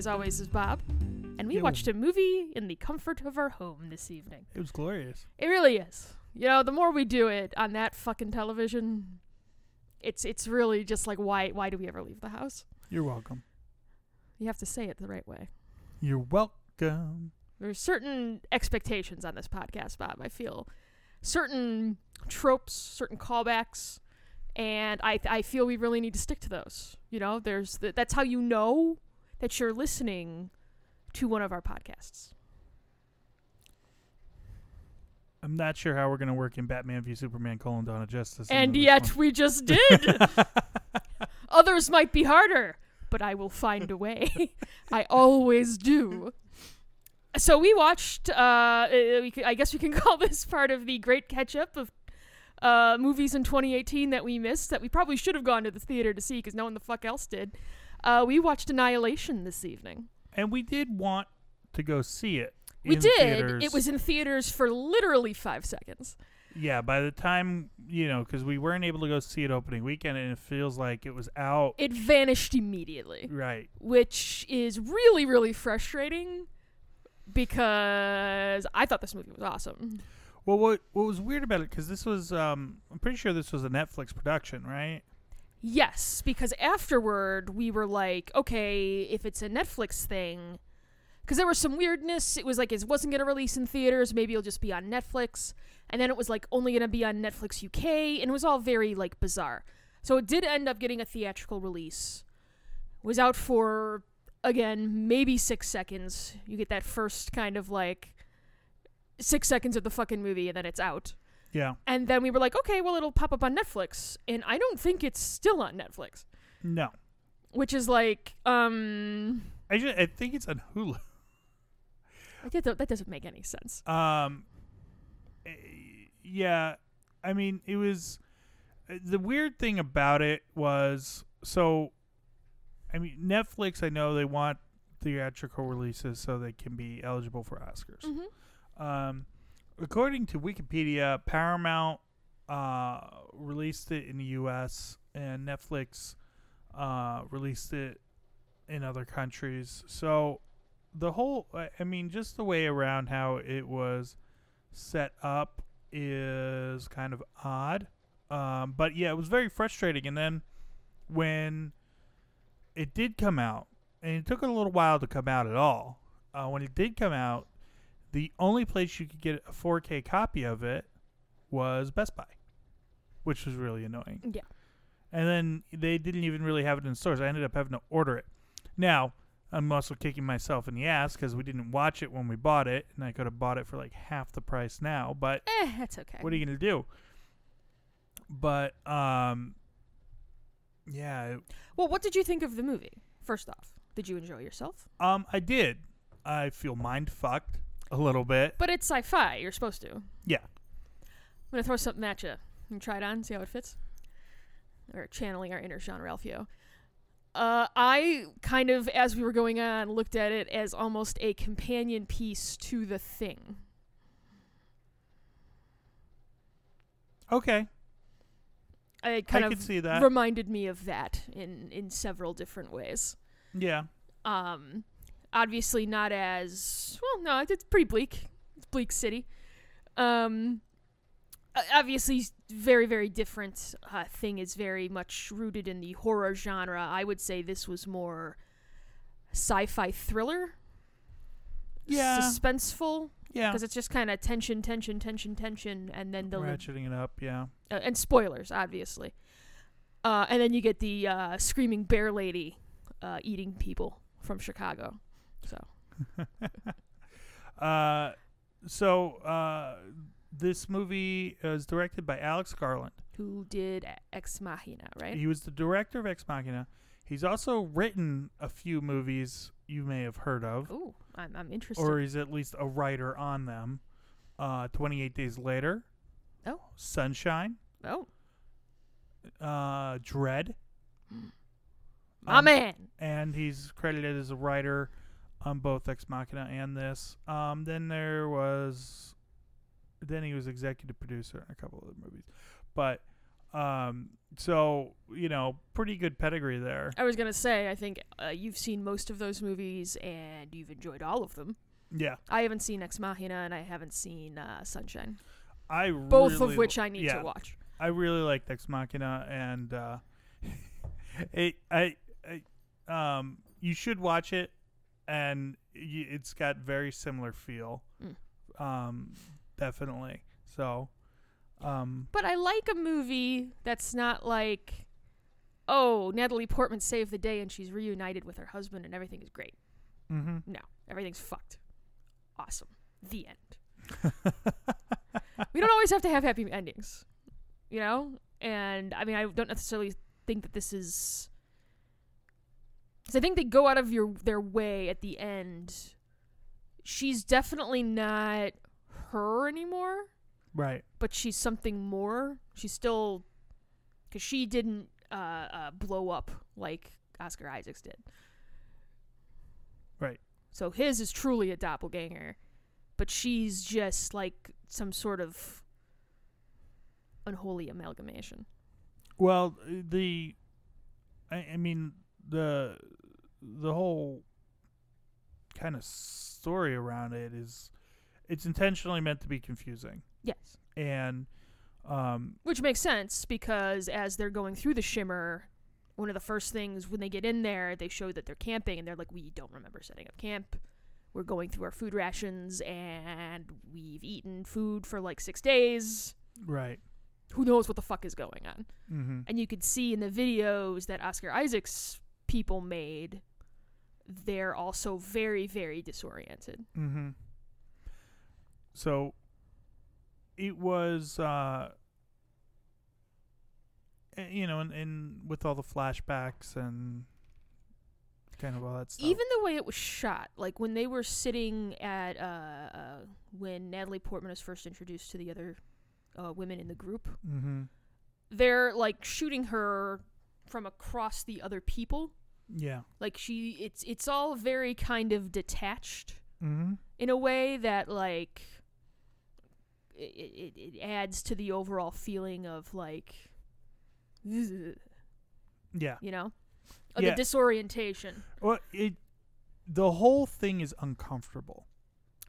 as always, is Bob. And we Yo. watched a movie in the comfort of our home this evening. It was glorious. It really is. You know, the more we do it on that fucking television, it's it's really just like why why do we ever leave the house? You're welcome. You have to say it the right way. You're welcome. There's certain expectations on this podcast, Bob. I feel certain tropes, certain callbacks, and I I feel we really need to stick to those. You know, there's the, that's how you know that you're listening to one of our podcasts. I'm not sure how we're gonna work in Batman v Superman: colon Dawn of Justice. And yet we just did. Others might be harder, but I will find a way. I always do. So we watched. Uh, uh, we c- I guess we can call this part of the great catch up of uh, movies in 2018 that we missed that we probably should have gone to the theater to see because no one the fuck else did. Uh, we watched Annihilation this evening. and we did want to go see it. We did. theaters. It was in theaters for literally five seconds. Yeah, by the time you know, because we weren't able to go see it opening weekend, and it feels like it was out. It vanished immediately. right. which is really really frustrating because I thought this movie was awesome. Well, what what was weird about it? Because this was, um, I'm pretty sure this was a Netflix production, right? Yes, because afterward we were like, okay, if it's a Netflix thing, because there was some weirdness. It was like it wasn't going to release in theaters. Maybe it'll just be on Netflix, and then it was like only going to be on Netflix UK, and it was all very like bizarre. So it did end up getting a theatrical release. Was out for again maybe six seconds. You get that first kind of like six seconds of the fucking movie, and then it's out. Yeah. And then we were like, okay, well, it'll pop up on Netflix. And I don't think it's still on Netflix, No, which is like, um, I just, I think it's on Hulu. that, that doesn't make any sense. Um, eh, yeah, I mean, it was uh, the weird thing about it was so. I mean, Netflix. I know they want theatrical releases so they can be eligible for Oscars. Mm-hmm. Um, according to Wikipedia, Paramount uh, released it in the U.S. and Netflix uh, released it in other countries. So the whole, I mean, just the way around how it was set up is kind of odd. Um, but yeah, it was very frustrating. And then when it did come out, and it took a little while to come out at all. Uh, when it did come out, the only place you could get a 4K copy of it was Best Buy, which was really annoying. Yeah. And then they didn't even really have it in stores. I ended up having to order it. Now, I'm also kicking myself in the ass because we didn't watch it when we bought it, and I could have bought it for like half the price now. But Eh, that's okay. what are you gonna do? But um, yeah, well, what did you think of the movie? First off, did you enjoy yourself? um, I did. I feel mind fucked a little bit. But it's sci-fi. You're supposed to. Yeah. I'm gonna throw something at you. You try it on, see how it fits. Or channeling our inner Jean Ralphio. Uh, I kind of, as we were going on, looked at it as almost a companion piece to the thing. Okay, It kind I of could see that. reminded me of that in in several different ways. yeah, Um, obviously not as well. No, it's pretty bleak. It's bleak city. Um, obviously very very different. Uh, thing is very much rooted in the horror genre. I would say this was more sci-fi thriller. Yeah. suspenseful yeah. because it's just kind of tension, tension, tension, tension, and then the Ratcheting it up. Yeah. uh, and spoilers, obviously. Uh, and then you get the uh, screaming bear lady uh, eating people from Chicago. So Uh, so uh, this movie is directed by Alex Garland. who did Ex Machina, right? He was the director of Ex Machina. He's also written a few movies you may have heard of, Oh, I'm, I'm interested. or he's at least a writer on them. Uh, 28 Days Later. Oh. Sunshine. oh, Uh, Dredd. my Um, man. and he's credited as a writer on both Ex Machina and this. Um, then there was, then he was executive producer on a couple of the movies, but Um, so you know, pretty good pedigree there. I was gonna say, I think uh, you've seen most of those movies and you've enjoyed all of them. Yeah, I haven't seen Ex Machina and I haven't seen uh, Sunshine, I both really of which I need yeah. to watch. I really like Ex Machina, and uh, it, I, I, um, you should watch it, and y- it's got very similar feel, Mm. um, definitely. So, um, But I like a movie that's not like, oh, Natalie Portman saved the day and she's reunited with her husband and everything is great. hmm No, everything's fucked. Awesome. The end. we don't always have to have happy endings, you know. And I mean, I don't necessarily think that this is. Because I think they go out of your their way at the end. She's definitely not her anymore, right. but she's something more. She's still, because she didn't uh, uh, blow up like Oscar Isaacs did. Right. So his is truly a doppelganger, but she's just like some sort of unholy amalgamation. Well, the, I, I mean the, the whole kind of story around it is, it's intentionally meant to be confusing, Yes. and, um, Which makes sense because as they're going through the shimmer, one of the first things when they get in there, they show that they're camping and they're like, We don't remember setting up camp. We're going through our food rations and we've eaten food for like six days. right. Who knows what the fuck is going on? Mm-hmm. And you could see in the videos that Oscar Isaac's people made, they're also very, very disoriented. Mm-hmm. So it was, uh, eh, you know, and, and with all the flashbacks and kind of all that stuff. Even the way it was shot, like when they were sitting at uh, uh when Natalie Portman was first introduced to the other uh, women in the group, mm-hmm. they're like shooting her from across the other people. Yeah. Like she, it's it's all very kind of detached Mm-hmm. in a way that like it, it, it adds to the overall feeling of like yeah. you know of Yeah. the disorientation Well, it the whole thing is uncomfortable.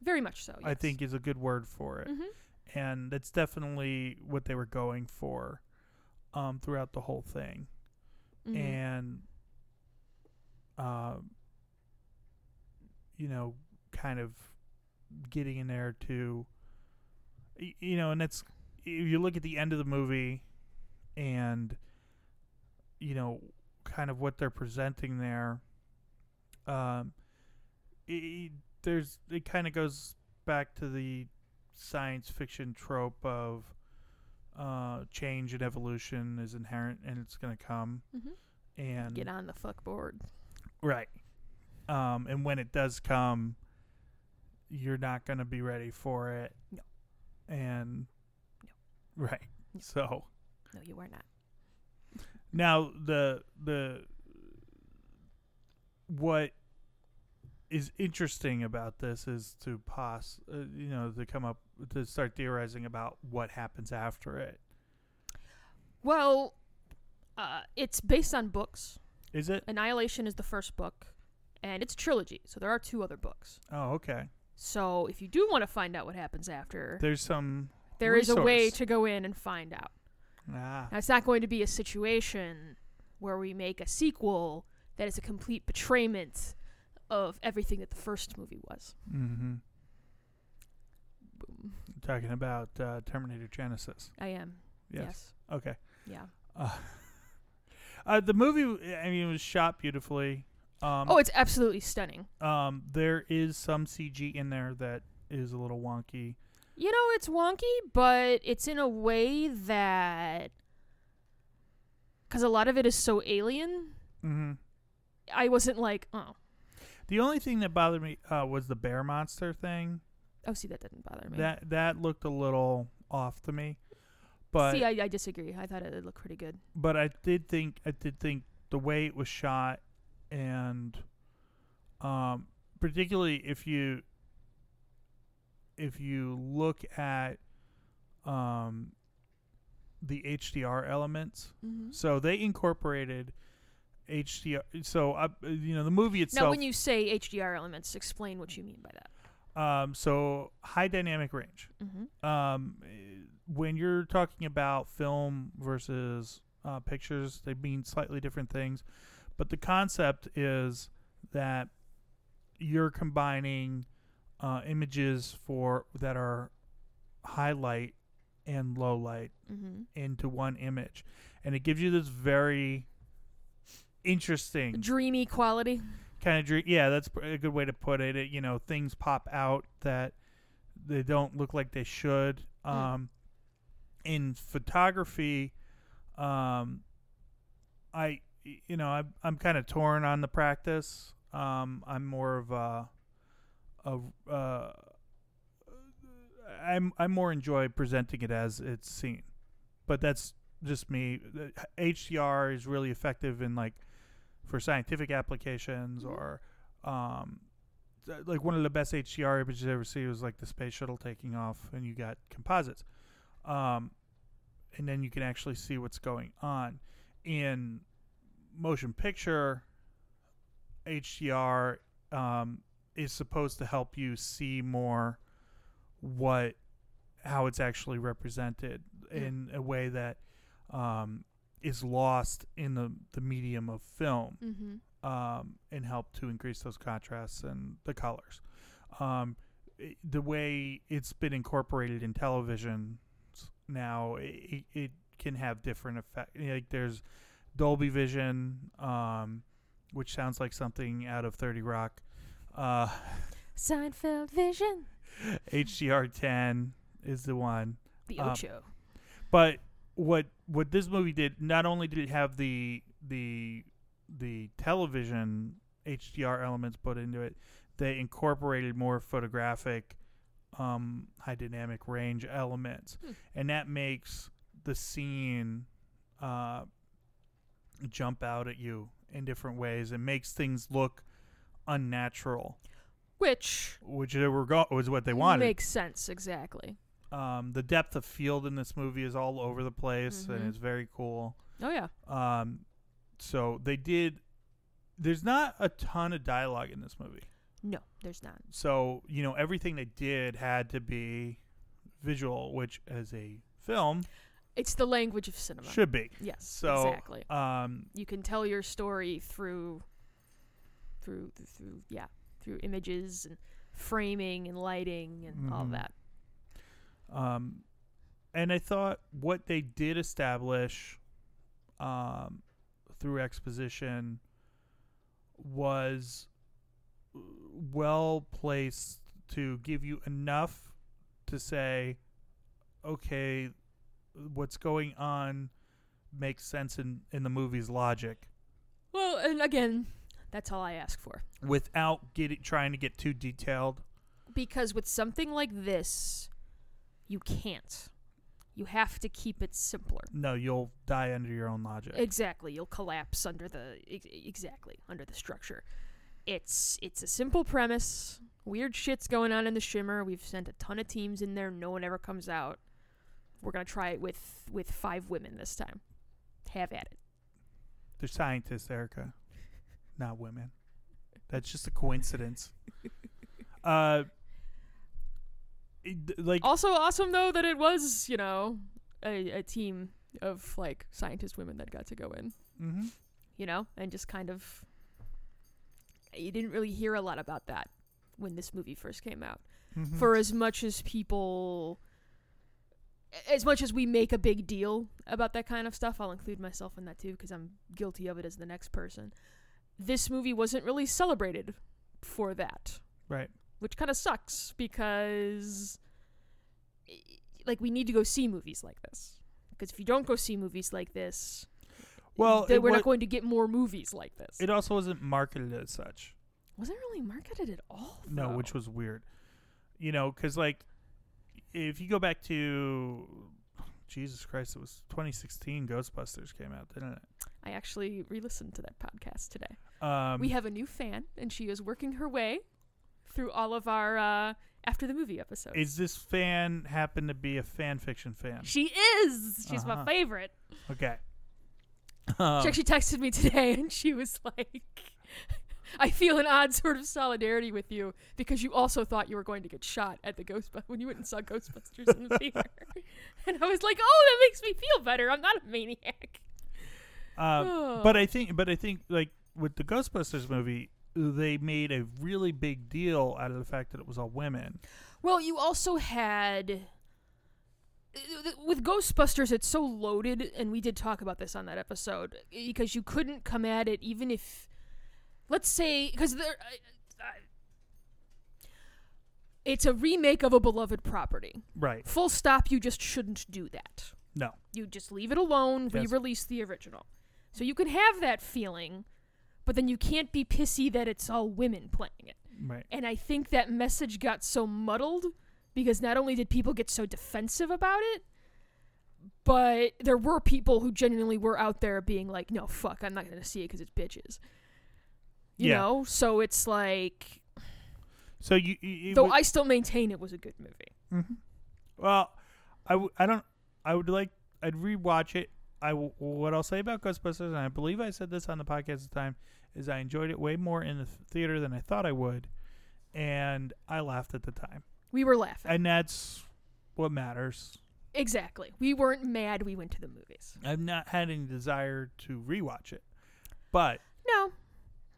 very much so I think is a good word for it, Mhm. and that's definitely what they were going for, um, throughout the whole thing. Mhm. and uh, you know, kind of getting in there to, you know, and it's if you look at the end of the movie, and you know, kind of what they're presenting there. Um, it, there's it kind of goes back to the science fiction trope of uh, change and evolution is inherent and it's going to come Mhm. and get on the fuck board right um and when it does come you're not going to be ready for it No. and No. right No. so no you are not now the the what is interesting about this is to pos uh, you know to come up to start theorizing about what happens after it well uh, it's based on books is it annihilation is the first book and it's a trilogy so there are two other books oh okay so if you do want to find out what happens after there's some there is a way to go in and find out ah Now, it's not going to be a situation where we make a sequel that is a complete betrayment of everything that the first movie was. mm-hmm Boom. talking about uh, terminator Genisys I am. yes, Yes. okay Yeah. uh, uh, the movie i mean it was shot beautifully um, oh, it's absolutely stunning. Um, there is some CG in there that is a little wonky. You know, it's wonky, but it's in a way that. Because a lot of it is so alien, Mm-hmm. I wasn't like, oh. The only thing that bothered me uh, was the bear monster thing. Oh, see, that didn't bother me. That that looked a little off to me, but see, I, I disagree. I thought it looked pretty good. but I did think I did think the way it was shot and um, particularly if you if you look at um, the HDR elements. Mm-hmm. So they incorporated HDR. So uh, you know the movie itself. Now, when you say HDR elements, explain what you mean by that. um, so high dynamic range. Mm-hmm. Um, when you're talking about film versus uh, pictures, they mean slightly different things. But the concept is that you're combining uh, images for that are high light and low light Mm-hmm. into one image, and it gives you this very interesting Dreamy quality. kind of dream. Yeah, that's a good way to put it. it. You know, things pop out that they don't look like they should. Um, In photography, um, I you know I, I'm kind of torn on the practice. Um, I'm more of a, a uh, I'm I more enjoy presenting it as it's seen, but that's just me. HDR is really effective in like for scientific applications or um, like one of the best HDR images I ever see was like the space shuttle taking off, and you got composites, um, and then you can actually see what's going on in motion picture. HDR um, is supposed to help you see more what how it's actually represented Mm. in a way that um, is lost in the, the medium of film Mm-hmm. um, and help to increase those contrasts and the colors. Um, i the way it's been incorporated in television now, it, it can have different effects. Like there's Dolby Vision, um, which sounds like something out of Thirty Rock. Uh, Seinfeld Vision. HDR10 is the one. The Um, Ocho. But what what this movie did not only did it have the the the television HDR elements put into it, they incorporated more photographic um, high dynamic range elements, Hmm. and that makes the scene uh, jump out at you in different ways and makes things look unnatural, Which which they were go- was what they wanted. makes sense, exactly. Um, the depth of field in this movie is all over the place, Mhm. and it's very cool. Oh, yeah. Um, so they did. There's not a ton of dialogue in this movie, No, there's not. so you know everything they did had to be visual, which as a film It's the language of cinema. should be. Yes, So, exactly. Um, You can tell your story through, through, through, yeah, through images and framing and lighting and all Mhm. that. um, and I thought what they did establish, um, through exposition, was well placed to give you enough to say, okay, what's going on makes sense in, in the movie's logic Well, and again, that's all I ask for. without getting trying to get too detailed. Because with something like this, you can't. You have to keep it simpler. No, you'll die under your own logic. Exactly, you'll collapse under the exactly under the structure. It's it's a simple premise. Weird shit's going on in the shimmer. We've sent a ton of teams in there. No one ever comes out. We're gonna try it with with five women this time. Have at it. They're scientists, Erica, not women. That's just a coincidence. uh, it- like Also awesome though that it was you know a, a team of like scientist women that got to go in. mhm. you know, and just kind of. You didn't really hear a lot about that when this movie first came out. Mhm. For as much as people. As much as we make a big deal about that kind of stuff, I'll include myself in that too because I'm guilty of it as the next person. This movie wasn't really celebrated for that, right. which kind of sucks because. Like, we need to go see movies like this. Because if you don't go see movies like this, Well, then it we're not going to get more movies like this. It also wasn't marketed as such. wasn't really marketed at all. No, which was weird. You know, because like, if you go back to Jesus Christ, it was 2016. Ghostbusters came out, didn't it? I actually re-listened to that podcast today. Um, we have a new fan, and she is working her way through all of our uh, after the movie episodes. Is this fan happen to be a fan fiction fan? she is. She's Uh-huh. my favorite. Okay. She Um, actually texted me today and she was like, I feel an odd sort of solidarity with you because you also thought you were going to get shot at the Ghostbusters when you went and saw Ghostbusters in the theater. and I was like, oh, that makes me feel better. I'm not a maniac. um, but I think, but I think, like with the Ghostbusters movie, they made a really big deal out of the fact that it was all women. Well, you also had. With Ghostbusters, it's so loaded, and we did talk about this on that episode, because you couldn't come at it even if. Let's say. Because there. I- I- It's a remake of a beloved property. Right. Full stop, you just shouldn't do that. No. You just leave it alone, Yes. re release the original. So you can have that feeling, but then you can't be pissy that it's all women playing it. Right. And I think that message got so muddled because not only did people get so defensive about it, but there were people who genuinely were out there being like, no, fuck, I'm not going to see it because it's bitches. You Yeah. know? So it's like, So you, you though wa- I still maintain it was a good movie. Mhm. Well, I, w- I don't. I would like. I'd rewatch it. I w- what I'll say about Ghostbusters, and I believe I said this on the podcast at the time, is I enjoyed it way more in the theater than I thought I would, and I laughed at the time, We were laughing. and that's what matters. exactly. We weren't mad we went to the movies. I've not had any desire to rewatch it, but No,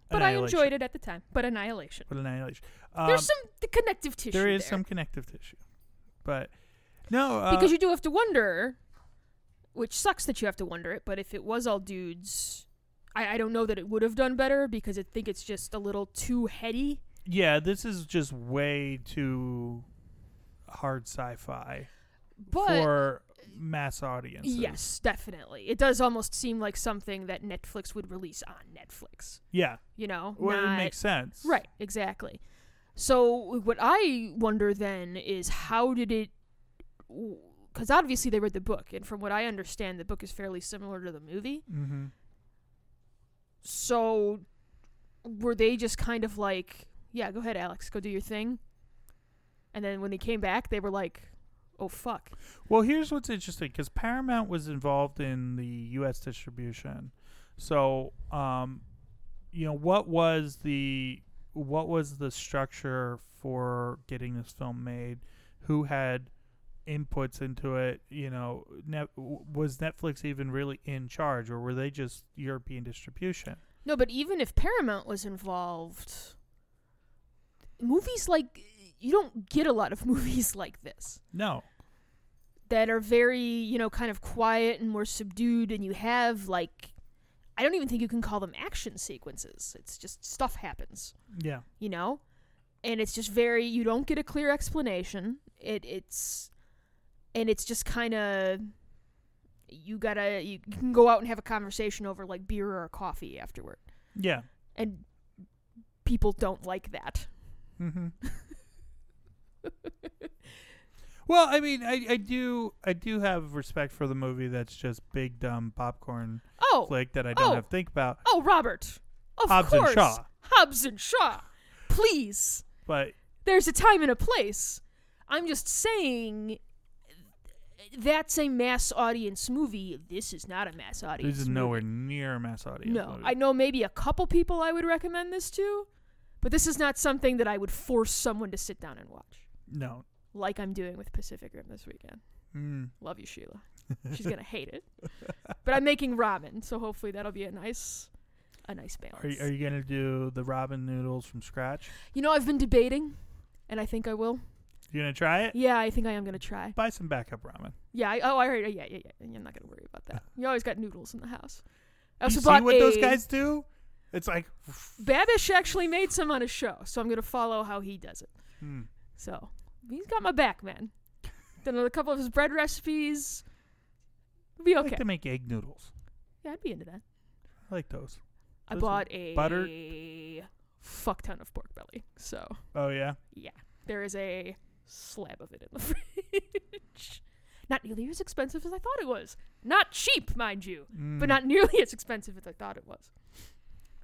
but I enjoyed it at the time. But Annihilation. But Annihilation. Um, There's some the connective tissue there is there. some connective tissue, but no, uh, because you do have to wonder, which sucks that you have to wonder it. But if it was all dudes, I, I don't know that it would have done better because I think it's just a little too heady. Yeah, this is just way too hard sci-fi. But for mass audiences. yes, definitely, it does almost seem like something that Netflix would release on Netflix. Yeah. You know, Well, not it makes sense. right, exactly. So what I wonder then is how did it? Because obviously they read the book, and from what I understand, the book is fairly similar to the movie. Mm-hmm. So were they just kind of like, yeah, go ahead, Alex, go do your thing? And then when they came back, they were like, oh, fuck. Well, here's what's interesting because Paramount was involved in the U.S. distribution. So, um, you know, what was the what was the structure for getting this film made? Who had inputs into it? You know, was Netflix even really in charge, or were they just European distribution? No, but even if Paramount was involved, movies like, you don't get a lot of movies like this No. that are very, you know, kind of quiet and more subdued, and you have, like, I don't even think you can call them action sequences. It's just stuff happens. Yeah. you know and it's just very you don't get a clear explanation it it's and it's just kind of you gotta you can go out and have a conversation over like beer or coffee afterward Yeah. and people don't like that Mm-hmm. well, I mean, I, I do I do have respect for the movie that's just big dumb popcorn oh flick that I don't Oh. have to think about. oh robert of Hobbs and Shaw. hobbs and shaw please But there's a time and a place i'm just saying that's a mass audience movie this is not a mass audience this is movie. nowhere near a mass audience. No, movie. I know maybe a couple people I would recommend this to, but this is not something that I would force someone to sit down and watch, no. like I'm doing with Pacific Rim this weekend. Mm. Love you, Sheila. She's gonna hate it, but I'm making ramen, so hopefully that'll be a nice, a nice balance. Are you, are you gonna do the ramen noodles from scratch? You know, I've been debating, and I think I will. You gonna try it? Yeah, I think I am gonna try. Buy some backup ramen. Yeah. I, oh, I heard. Yeah, yeah, yeah. I'm not gonna worry about that. You always got noodles in the house. I You also see bought what those guys do? It's like, Babish actually made some on his show, so I'm gonna follow how he does it. hmm. So he's got my back, man. Done a couple of his bread recipes. Be I okay. like to make egg noodles. yeah, I'd be into that. I like those. I Those bought a buttered? fuck ton of pork belly. So Oh yeah. yeah, there is a slab of it in the fridge. Not nearly as expensive as I thought it was. Not cheap, mind you, but Mm. not nearly as expensive as I thought it was.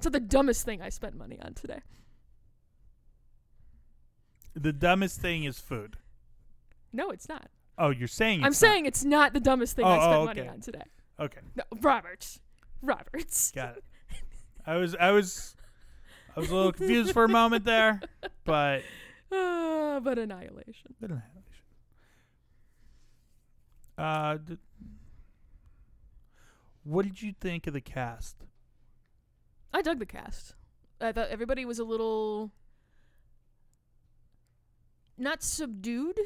So the dumbest thing I spent money on today. The dumbest thing is food. No, it's not. Oh, you're saying I'm it's saying it's not the dumbest thing I Oh, spent oh, money okay. on today. Okay, No, Roberts. Roberts. got it. I was I was I was a little confused for a moment there, but Uh, but Annihilation. but annihilation. Uh, d- what did you think of the cast? I dug the cast. I thought everybody was a little not subdued,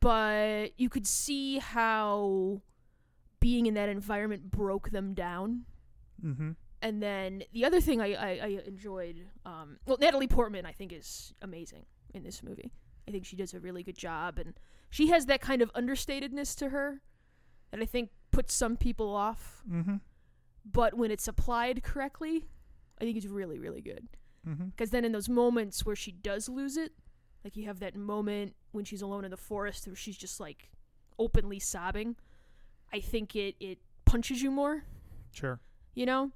but you could see how being in that environment broke them down. Mm-hmm. And then the other thing I, I, I enjoyed, um, well, Natalie Portman I think is amazing in this movie. I think she does a really good job, and she has that kind of understatedness to her that I think puts some people off. Mm-hmm. But when it's applied correctly, I think it's really, really good. Mm-hmm. Because then in those moments where she does lose it, like you have that moment when she's alone in the forest where she's just like openly sobbing, I think it, it punches you more Sure. you know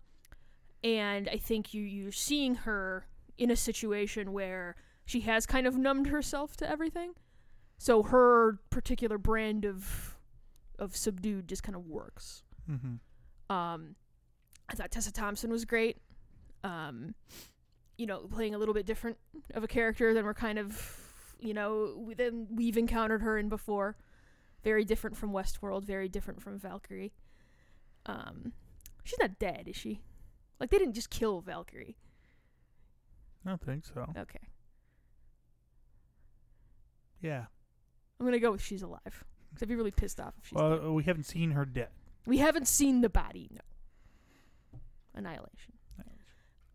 and i think you you're seeing her in a situation where she has kind of numbed herself to everything so her particular brand of of subdued just kind of works Mm-hmm. um i thought tessa thompson was great um you know playing a little bit different of a character than we're kind of you know we- than we've encountered her in before very different from westworld very different from valkyrie um she's not dead is she like they didn't just kill valkyrie I don't think so. okay Yeah. i'm gonna go with she's alive because i'd be really pissed off if she's Well, dead. we haven't seen her dead. we haven't seen the body no annihilation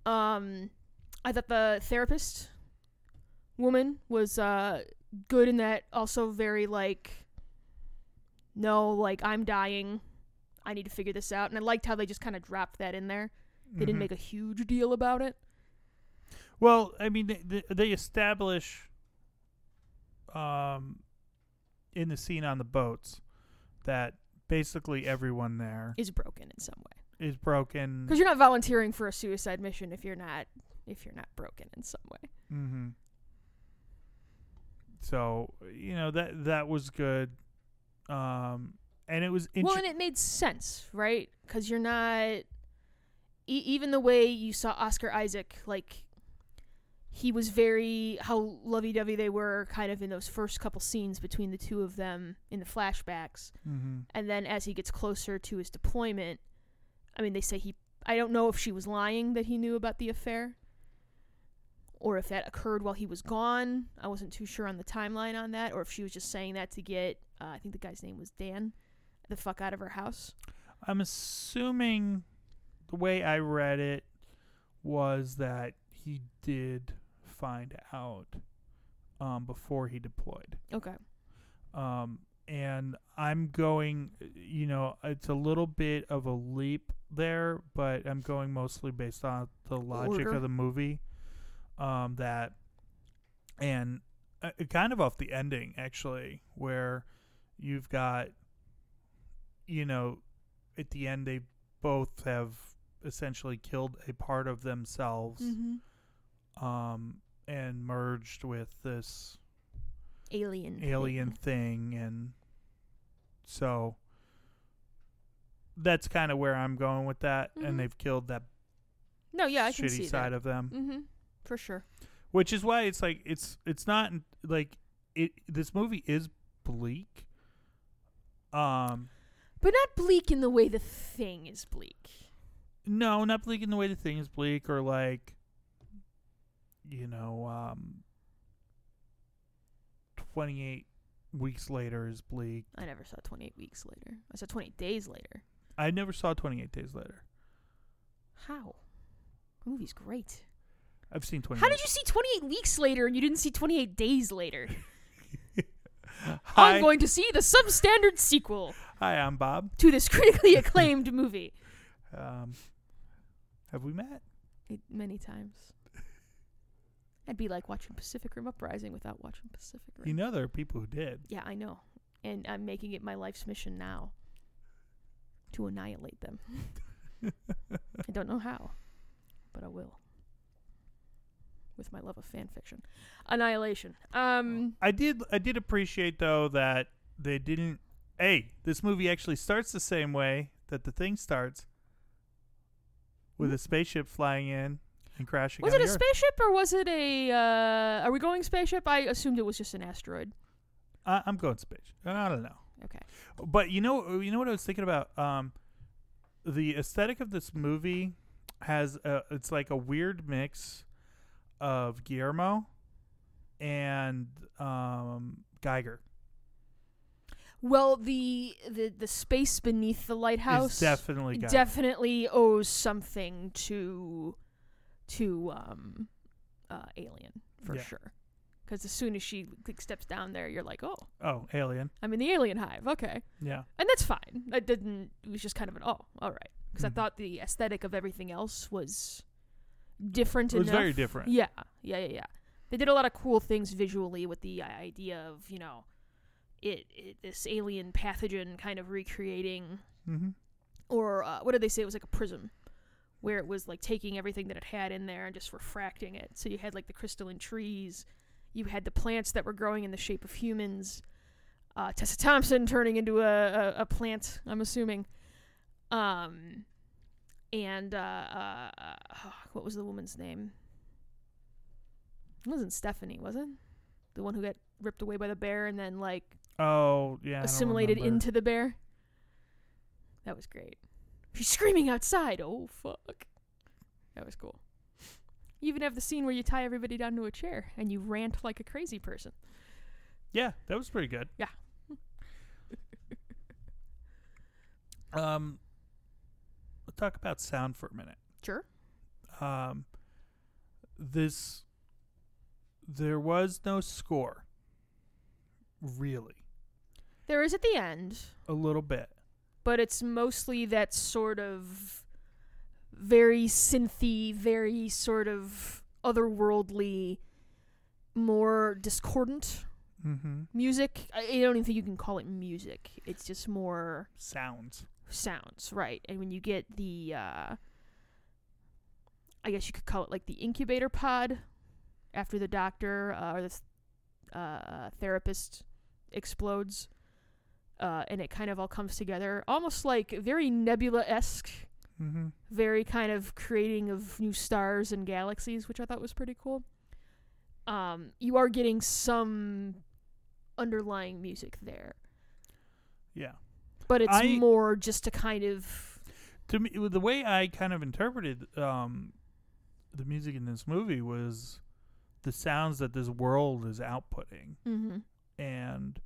Um, I thought the therapist woman was uh good in that. Also very like, no, like I'm dying. I need to figure this out. And I liked how they just kind of dropped that in there. They didn't Mhm. make a huge deal about it. Well, I mean, they, they, they establish, um, in the scene on the boats, that basically everyone there Is broken in some way is broken. because you're not volunteering for a suicide mission if you're not if you're not broken in some way. Mm-hmm. So you know that that was good, um, and it was well, and it made sense, right? Because you're not e- even the way you saw Oscar Isaac, like he was very how lovey-dovey they were, kind of in those first couple scenes between the two of them in the flashbacks, mm-hmm. and then as he gets closer to his deployment, I mean, they say he. I don't know if she was lying that he knew about the affair. Or if that occurred while he was gone. I wasn't too sure on the timeline on that. Or if she was just saying that to get, uh, I think the guy's name was Dan, the fuck out of her house. I'm assuming the way I read it was that he did find out um, before he deployed. Okay. Um, and I'm going, you know, it's a little bit of a leap there, but I'm going mostly based on the logic Order. of the movie. Um, that and uh, kind of off the ending actually, where you've got, you know, at the end they both have essentially killed a part of themselves, Mm-hmm. um, and merged with this Alien. alien thing and so that's kind of where I'm going with that Mhm. and they've killed that No, yeah, I can shitty see side that. of them Mm-hmm. For sure. which is why it's like it's it's not like it this movie is bleak um But not bleak in the way the thing is bleak. no not bleak in the way the thing is bleak or like you know um 28 weeks later is bleak I never saw 28 weeks later. I saw 28 days later. I never saw 28 days later How? The movie's great. I've seen 28 How did you see 28 weeks later and you didn't see 28 days later? Hi, I'm going to see the substandard sequel hi, I'm Bob. to this critically acclaimed movie. Um, have we met? It- Many times. I'd be like watching Pacific Rim Uprising without watching Pacific Rim. You know there are people who did. yeah, I know. And I'm making it my life's mission now to annihilate them. I don't know how, but I will. with my love of fan fiction. Annihilation. Um, I did I did appreciate though that they didn't. Hey, this movie actually starts the same way that the thing starts, with a spaceship flying in and crashing. was it a Earth. spaceship or was it a? Uh, are we going spaceship? I assumed it was just an asteroid. I, I'm going space. I don't know. Okay. But you know, you know what I was thinking about. Um, the aesthetic of this movie has a, it's like a weird mix of Guillermo and um, Giger. Well, the the the space beneath the lighthouse It's definitely Giger. definitely owes something to to um uh alien for Yeah. sure because as soon as she like, steps down there you're like oh oh, Alien. i'm in the alien hive okay Yeah. and that's fine i didn't it was just kind of an oh all right because i thought the aesthetic of everything else was different It was enough very different. yeah yeah yeah yeah they did a lot of cool things visually with the idea of you know it, it this alien pathogen kind of recreating Mm-hmm. or uh, what did they say? It was like a prism, where it was like taking everything that it had in there and just refracting it. So you had like the crystalline trees, you had the plants that were growing in the shape of humans. Uh, Tessa Thompson turning into a, a, a plant, I'm assuming. Um, and uh, uh, uh, what was the woman's name? It wasn't Stephanie, was it? The one who got ripped away by the bear and then like Oh, yeah. Assimilated into the bear. That was great. She's screaming outside. Oh fuck. That was cool. You even have the scene where you tie everybody down to a chair and you rant like a crazy person. Yeah, that was pretty good. Yeah. um, let's talk about sound for a minute. Sure. Um, this there was no score. Really, There is at the end, a little bit. but it's mostly that sort of very synthy, very sort of otherworldly, more discordant Mm-hmm. music. I, I don't even think you can call it music. It's just more Sounds. sounds, right? And when you get the, uh, I guess you could call it like the incubator pod after the doctor uh, or the th- uh, therapist explodes, uh, and it kind of all comes together, almost like very nebula esque, Mm-hmm. very kind of creating of new stars and galaxies, which I thought was pretty cool. Um, you are getting some underlying music there, Yeah. but it's I- more just to kind of To me, the way I kind of interpreted um, the music in this movie was the sounds that this world is outputting. mm-hmm. and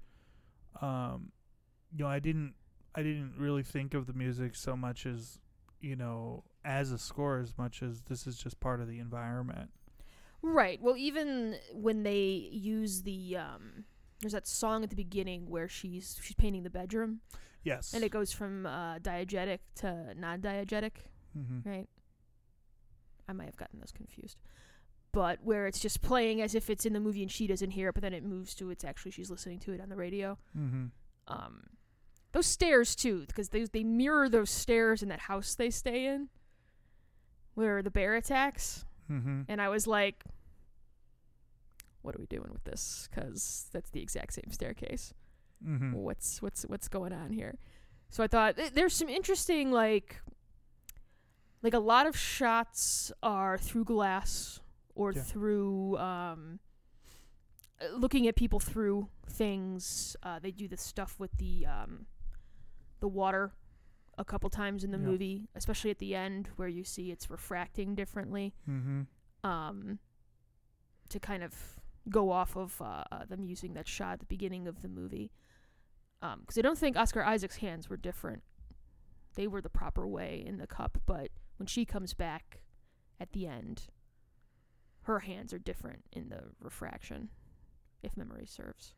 um you know i didn't i didn't really think of the music so much as you know as a score as much as this is just part of the environment Right. Well, even when they use the um, there's that song at the beginning where she's she's painting the bedroom, yes and it goes from uh, diegetic to non-diegetic, mm-hmm. right? I might have gotten those confused, but where it's just playing as if it's in the movie and she doesn't hear it, but then it moves to it's actually she's listening to it on the radio. Mm-hmm. Um, those stairs too, because they they mirror those stairs in that house they stay in, where the bear attacks. Mm-hmm. and I was like, "What are we doing with this?" Because that's the exact same staircase. Mm-hmm. What's what's what's going on here? So I thought th- there's some interesting like, like a lot of shots are through glass or Yeah. through um, looking at people through things. Uh, they do this stuff with the um, the water a couple times in the Yeah. movie, especially at the end where you see it's refracting differently Mm-hmm. um, to kind of go off of uh, uh, them using that shot at the beginning of the movie. Because I don't think Oscar Isaac's hands were different. They were the proper way in the cup, but when she comes back at the end, her hands are different in the refraction, if memory serves.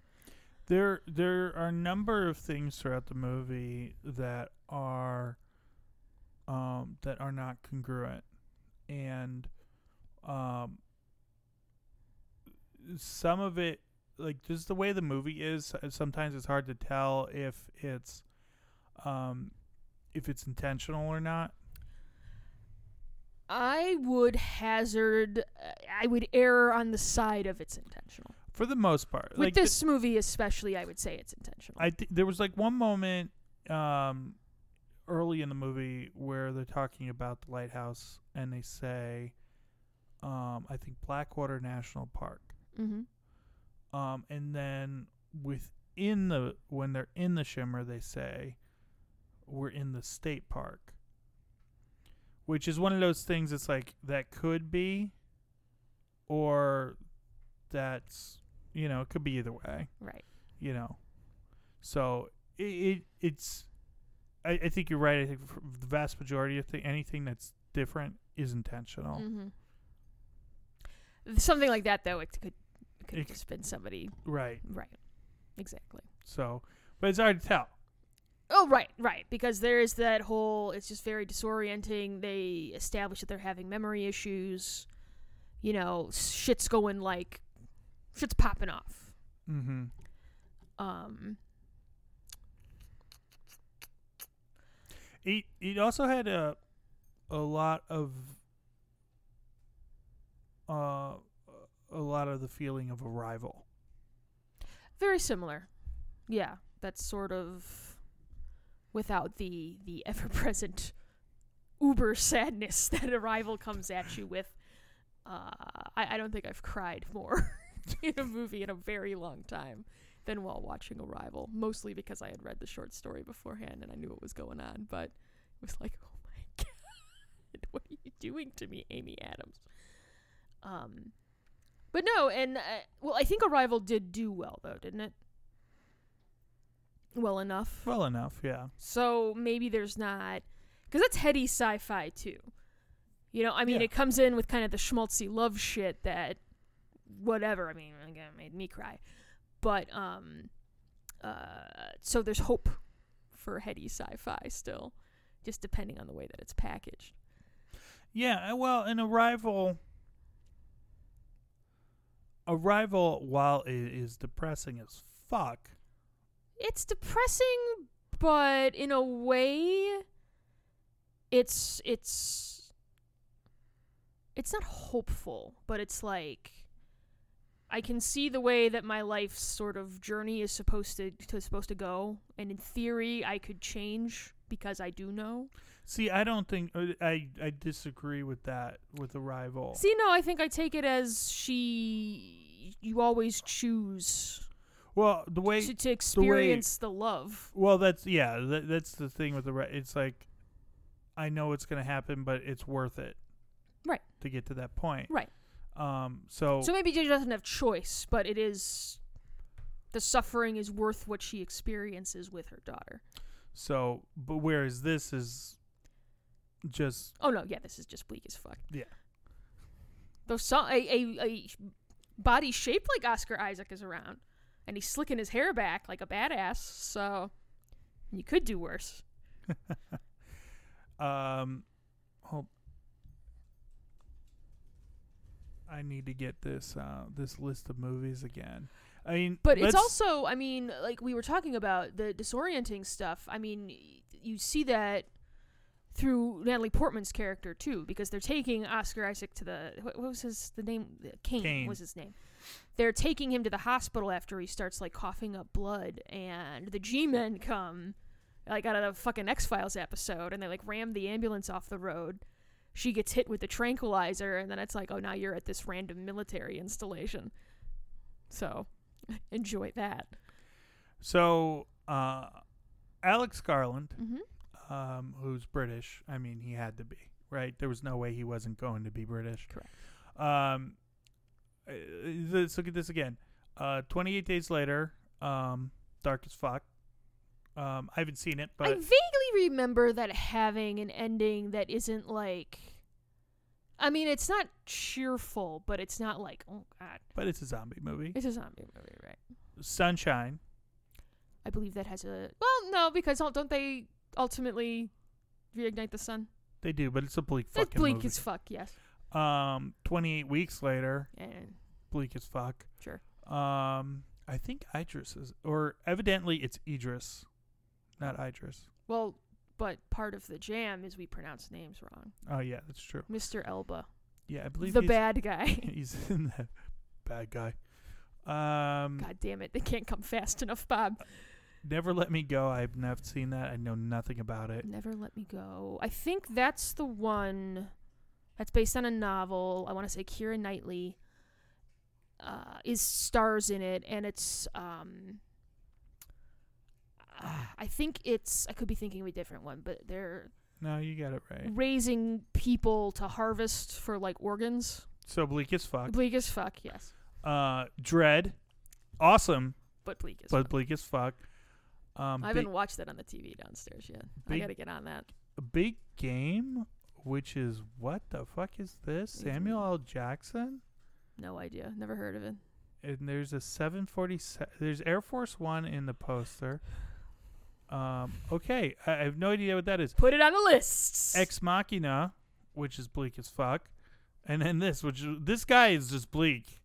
There, there are a number of things throughout the movie that are, um, that are not congruent, and, um, some of it, like just the way the movie is, sometimes it's hard to tell if it's, um, if it's intentional or not. I would hazard. Uh, I would err on the side of it's intentional. For the most part, With like th- this movie, especially, I would say it's intentional. I th- there was like one moment um, early in the movie where they're talking about the lighthouse and they say, um, I think Blackwater National Park, mm-hmm. um, and then within the when they're in the shimmer, they say, we're in the state park, which is one of those things. It's like that could be, or that's you know it could be either way Right. you know. So it, it it's I, I think you're right. I think the vast majority of th- anything that's different is intentional. Mm-hmm. Something like that, though, it could it could It have just been somebody. Right. Right. Exactly. So, but it's hard to tell. Oh, right, right. Because there is that whole. It's just very disorienting. They establish that they're having memory issues. You know, shit's going like, shit's popping off. Mm-hmm. Um. It it also had a a lot of uh a lot of the feeling of arrival. Very similar. Yeah, that's sort of without the the ever present uber sadness that Arrival comes at you with. Uh, I, I don't think I've cried more in a movie in a very long time than while watching Arrival. Mostly because I had read the short story beforehand and I knew what was going on. But it was like, oh my god, what are you doing to me, Amy Adams? Um, but no, and uh, well, I think Arrival did do well though, didn't it? Well enough. Well enough, yeah. So maybe there's not, because that's heady sci-fi too. You know, I mean, Yeah. it comes in with kind of the schmaltzy love shit that, whatever. I mean, again, it made me cry, but um, uh, so there's hope for heady sci-fi still, just depending on the way that it's packaged. Yeah, uh, well, an arrival Arrival while it is depressing as fuck. It's depressing, but in a way, it's it's it's not hopeful, but it's like I can see the way that my life's sort of journey is supposed to, to supposed to go, and in theory, I could change because I do know. See, I don't think uh, I I disagree with that with Arrival. See, no, I think I take it as she. You always choose well, the way to, to experience the love. well that's yeah, that, that's the thing with the it's like I know it's going to happen, but it's worth it. Right. To get to that point. Right. Um so, So maybe she doesn't have choice, but it is the suffering is worth what she experiences with her daughter. so but whereas this is just Oh no, yeah, this is just bleak as fuck. Yeah. Though so, a, a a body shaped like Oscar Isaac is around, and he's slicking his hair back like a badass. So you could do worse. um I need to get this uh this list of movies again. I mean, But it's also, I mean, like we were talking about the disorienting stuff. I mean, you see that through Natalie Portman's character too, because they're taking Oscar Isaac to the what, was his the name? Kane, Kane. was his name. They're taking him to the hospital after he starts like coughing up blood, and the G-men come like out of the fucking X Files episode, and they like ram the ambulance off the road. She gets hit with the tranquilizer, and then it's like, oh, now you're at this random military installation. So enjoy that. So, uh, Alex Garland, Mm-hmm. um, who's British, I mean, he had to be, right? There was no way he wasn't going to be British. Correct. Um, uh, let's look at this again. Uh, 28 days later, um, Dark as Fuck. Um, I haven't seen it, but I vaguely remember that having an ending that isn't like. I mean, it's not cheerful, but it's not like, oh god, but it's a zombie movie. it's a zombie movie, right? Sunshine. I believe that has a. Well, no, because don't don't they ultimately reignite the sun? They do, but it's a bleak fucking bleak movie. as fuck, yes. um, 28 weeks later, And bleak as fuck. sure. Um, I think Idris is, or evidently it's Idris, not Idris. Well, but part of the jam is we pronounce names wrong. Oh yeah, that's true. Mr. Elba, Yeah, I believe the he's, bad guy. he's in that bad guy. Um, God damn it, they can't come fast enough, Bob. Never Let Me Go. I've never seen that. I know nothing about it. Never Let Me Go. I think that's the one that's based on a novel. I want to say Keira Knightley uh, is stars in it, and it's um, ah, I think it's I could be thinking of a different one, but they're No, you got it right. raising people to harvest for like organs. So bleak as fuck. Bleak as fuck, yes, Uh, Dredd, awesome, but bleak as but fuck. bleak as fuck. Um, I big, haven't watched that on the TV downstairs yet. I big- gotta get on that. big game, which is what the fuck is this? It's- Samuel L. Jackson. No idea. Never heard of it. and there's a 747 there's air force one in the poster um okay I, I have no idea what that is Put it on the list. ex machina which is bleak as fuck and then this which this guy is just bleak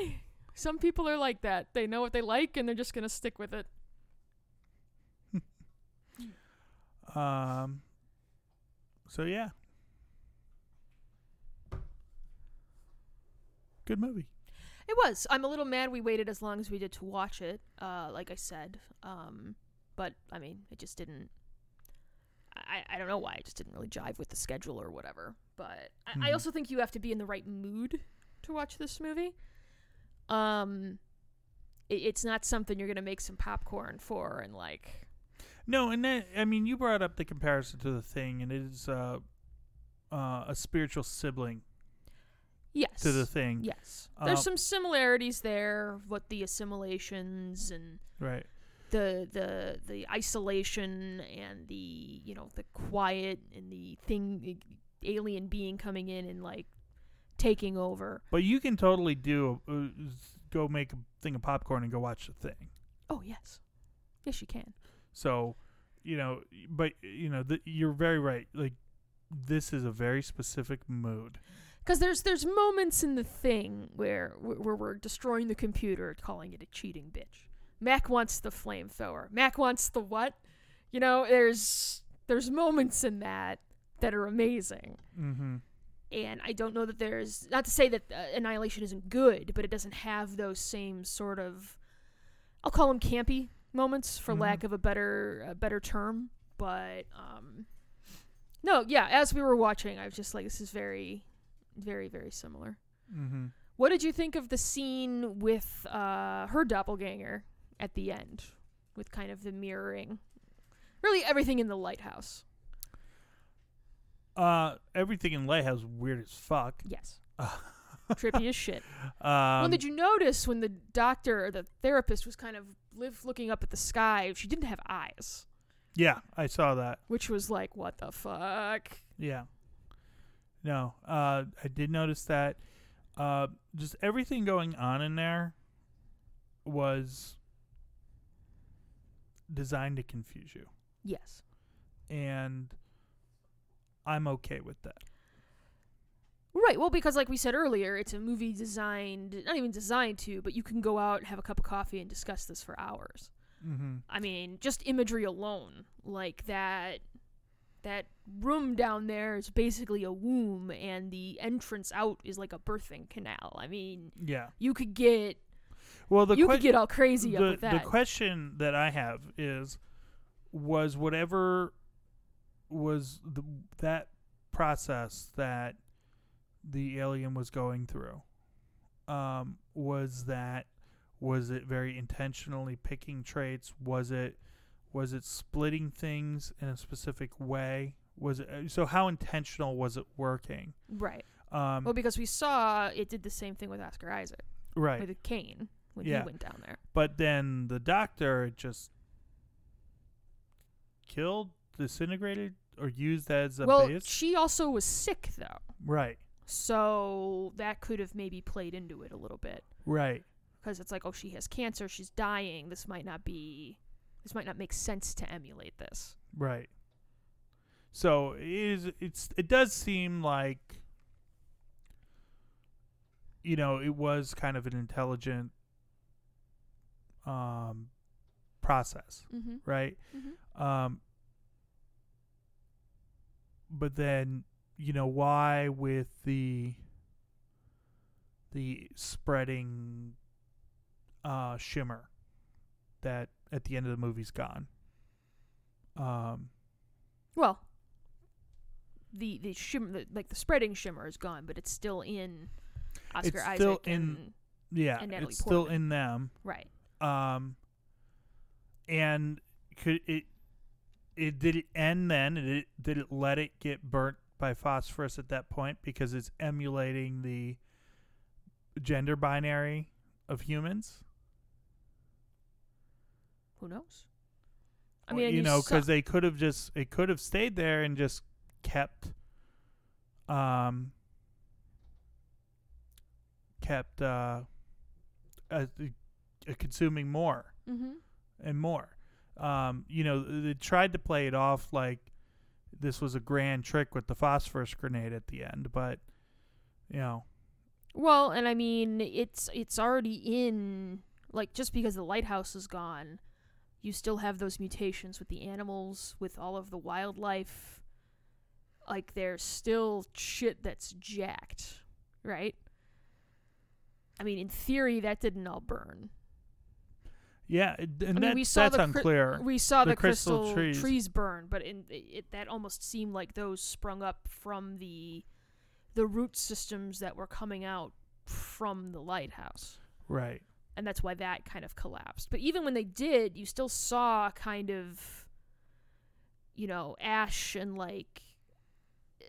Eh, Some people are like that. They know what they like and they're just gonna stick with it. um so yeah good movie It was. I'm a little mad we waited as long as we did to watch it. Uh, like I said. Um, but I mean, it just didn't. I, I don't know why it just didn't really jive with the schedule or whatever. But I, I Mhm. also think you have to be in the right mood to watch this movie. Um, it, it's not something you're gonna make some popcorn for and like. no and then i mean you brought up the comparison to the thing and it is uh uh a spiritual sibling Yes. to the thing Yes. There's Um, some similarities there what the assimilations and right the the the isolation and the you know the quiet and the thing alien being coming in and like taking over. But you can totally do a, uh, go make a thing of popcorn and go watch the thing. Oh yes, yes you can. So, you know, but you know, th- you're very right. Like this is a very specific mood. Because there's there's moments in the thing where where we're destroying the computer, calling it a cheating bitch. Mac wants the flamethrower. Mac wants the what? You know, there's there's moments in that that are amazing. Mm-hmm. and I don't know that there's not to say that uh, Annihilation isn't good, but it doesn't have those same sort of I'll call them campy moments for Mhm. lack of a better a better term. But um, no, yeah. As we were watching, I was just like, this is very, very, very similar. Mm-hmm. What did you think of the scene with uh, her doppelganger at the end, with kind of the mirroring? Really, everything in the lighthouse. Uh, everything in Lighthouse weird as fuck. Yes, trippy as shit. Um, well, did you notice when the doctor or the therapist was kind of live looking up at the sky? She didn't have eyes, yeah, I saw that. which was like, what the fuck? Yeah. No, uh, I did notice that. Uh, just everything going on in there was designed to confuse you, Yes. and I'm okay with that. Right. Well, because like we said earlier, it's a movie designed, not even designed to, but you can go out and have a cup of coffee and discuss this for hours. Mm-hmm. I mean, just imagery alone, like that that room down there is basically a womb and the entrance out is like a birthing canal. I mean, Yeah. you could get Well, the you que- could get all crazy the, up with that. the question that I have is, was whatever was the that process that the alien was going through, um, was that was it very intentionally picking traits? Was it was it splitting things in a specific way? Was it so? How intentional was it working? right. Um, Well, because we saw it did the same thing with Oscar Isaac right. with Kane when Yeah. he went down there. But then the doctor just killed, disintegrated, or used as a well, base. she also was sick though, right, so that could have maybe played into it a little bit. right. because it's like, oh, she has cancer, she's dying. This might not be, this might not make sense to emulate this. Right. So it is it's it does seem like you know, it was kind of an intelligent um process, Mm-hmm. right? Mm-hmm. Um but then you know why with the the spreading uh shimmer that at the end of the movie's gone. Um Well, the the shimmer, the, like the spreading shimmer is gone, but it's still in Oscar It's Isaac still in- and yeah, And Natalie it's still in them. right. Um and could it it did it end then? Did it did it let it get burnt by phosphorus at that point because it's emulating the gender binary of humans? Who knows? I mean, you know, because they could have just it could have stayed there and just kept, um, kept uh, uh, uh, consuming more Mhm. and more. Um, you know, they tried to play it off like this was a grand trick with the phosphorus grenade at the end, but you know, Well, and I mean, it's it's already in like just because the lighthouse is gone, you still have those mutations with the animals, with all of the wildlife. Like there's still shit that's jacked, right? I mean, in theory, that didn't all burn. Yeah, and mean, that, we saw that's the unclear. We saw The the, crystal crystal, trees. trees. burn, but in it, that almost seemed like those sprung up from the the root systems that were coming out from the lighthouse. right. and that's why that kind of collapsed. But even when they did, you still saw kind of, you know, ash and like eh,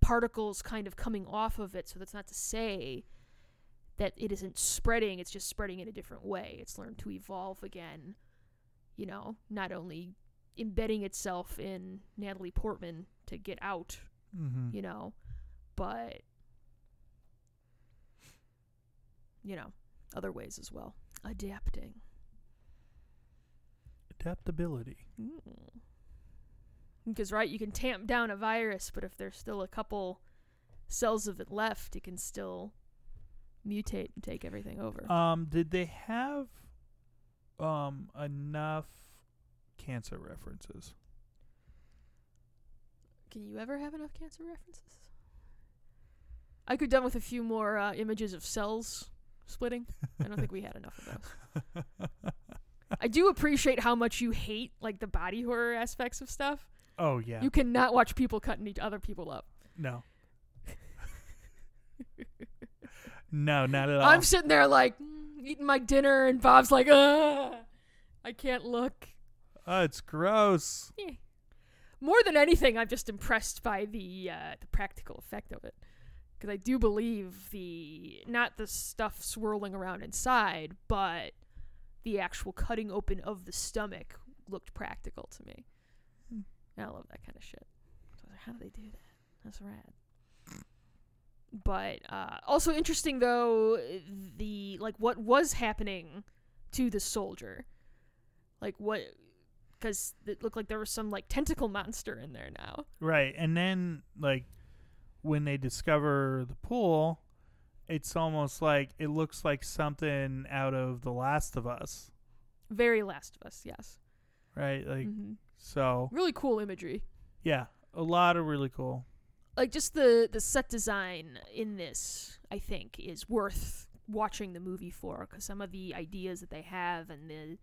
particles kind of coming off of it. So that's not to say that it isn't spreading, it's just spreading in a different way. It's learned to evolve again, you know, not only embedding itself in Natalie Portman to get out, Mm-hmm. you know, but, you know, other ways as well. Adapting. Adaptability. Because, right, you can tamp down a virus, but if there's still a couple cells of it left, it can still mutate and take everything over. Um, did they have um enough cancer references? can you ever have enough cancer references? I could done with a few more uh, images of cells splitting. I don't think we had enough of those. I do appreciate how much you hate like the body horror aspects of stuff. Oh yeah. You cannot watch people cutting each other people up. no. no, not at all. I'm sitting there like mm, eating my dinner, and Bob's like, "Ugh, I can't look." oh, it's gross. Eh. More than anything, I'm just impressed by the uh, the practical effect of it, because I do believe the not the stuff swirling around inside, but the actual cutting open of the stomach looked practical to me. And I love that kind of shit. So I was like, how do they do that? That's rad. But uh, also interesting though, the like what was happening to the soldier, like what, because it looked like there was some like tentacle monster in there now. Right. And then like when they discover the pool, it's almost like it looks like something out of The Last of Us. Very Last of Us, yes. Right? Like hmm so Really cool imagery. yeah, a lot of really cool. Like just the the set design in this, I think, is worth watching the movie for because some of the ideas that they have and the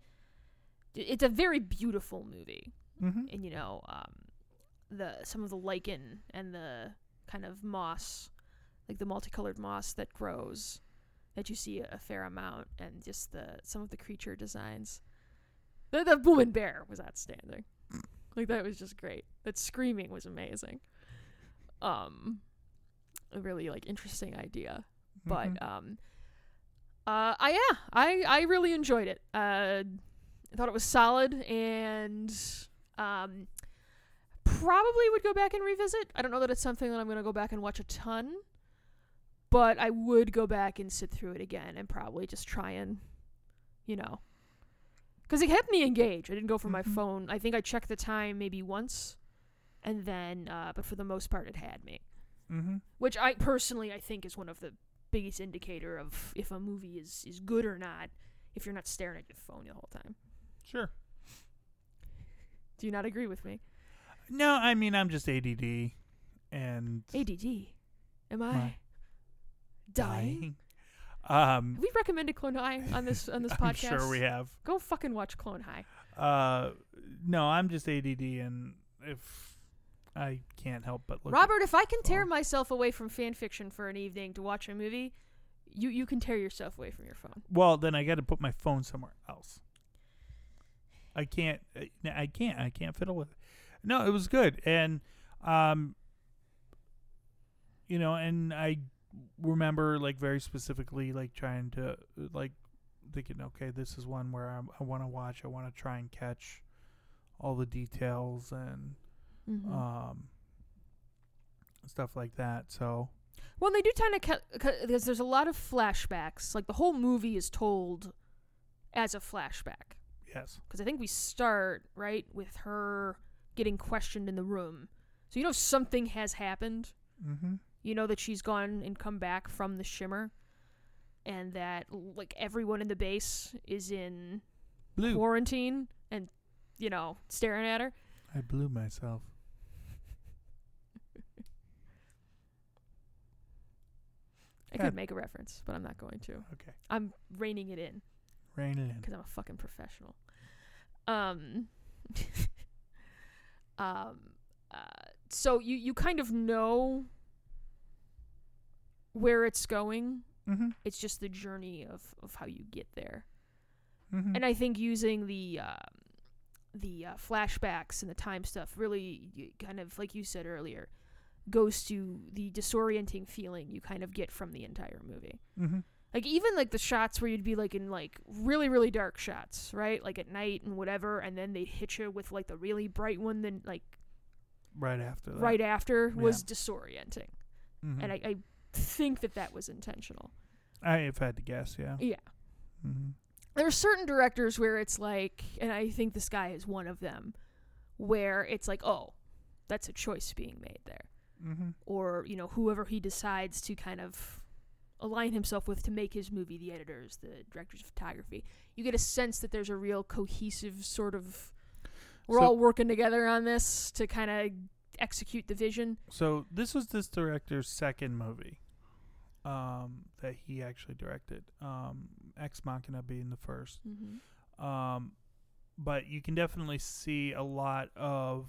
it's a very beautiful movie. Mm-hmm. and you know um, the some of the lichen and the kind of moss, like the multicolored moss that grows, that you see a, a fair amount, and just the some of the creature designs. The the woman bear was outstanding. Like that was just great. That screaming was amazing. Um, a really like interesting idea. But Mm-hmm. um uh I yeah I I really enjoyed it. Uh I thought it was solid and um probably would go back and revisit. I don't know that it's something that I'm gonna go back and watch a ton but I would go back and sit through it again and probably just try and you know because it kept me engaged. I didn't go for my Mhm. phone. I think I checked the time maybe once and then uh but for the most part it had me mm-hmm. which I personally I think is one of the biggest indicator of if a movie is is good or not if you're not staring at your phone the whole time. Sure. Do you not agree with me? No, I mean I'm just ADD. and ADD. Am I My- dying? Um, Have we recommended Clone High on this on this I'm podcast? sure we have. Go fucking watch Clone High. Uh, no, I'm just ADD, and if I can't help but look. Robert, if I can tear phone. myself away from fan fiction for an evening to watch a movie, you you can tear yourself away from your phone. well, then I got to put my phone somewhere else. I can't. I- I can't. I can't fiddle with it. No, it was good, and um, you know, and I remember like very specifically like trying to like thinking, okay, this is one where I'm, I want to watch. I want to try and catch all the details and Mm-hmm. um stuff like that. So Well, they do kind of ca- because there's a lot of flashbacks. Like the whole movie is told as a flashback. yes, Because I think we start right with her getting questioned in the room, so you know something has happened. mm-hmm. You know that she's gone and come back from the shimmer, and that like everyone in the base is in blue. quarantine and you know staring at her. I blew myself. I could make a reference, but I'm not going to. Okay, I'm reining it in. rein it in. because I'm a fucking professional. Um, um, uh, so you you kind of know where it's going. Mm-hmm. It's just the journey of of how you get there. Mm-hmm. And I think using the um, the uh, flashbacks and the time stuff really kind of like you said earlier goes to the disorienting feeling you kind of get from the entire movie. mm-hmm. Like even like the shots where you'd be like in like really really dark shots, right? Like at night and whatever, and then they'd hit you with like the really bright one. Then like right after that. right after was Yeah. disorienting, Mhm. and I, I think that that was intentional. I have had to guess, yeah. Yeah, Mm-hmm. there are certain directors where it's like, and I think this guy is one of them, where it's like, oh, that's a choice being made there, Mm-hmm. or you know whoever he decides to kind of align himself with to make his movie the editors the directors of photography you get a sense that there's a real cohesive sort of we're So- all working together on this to kind of execute the vision So this was this director's second movie, um, that he actually directed. Um, Ex Machina being the 1st mm-hmm. Um, but you can definitely see a lot of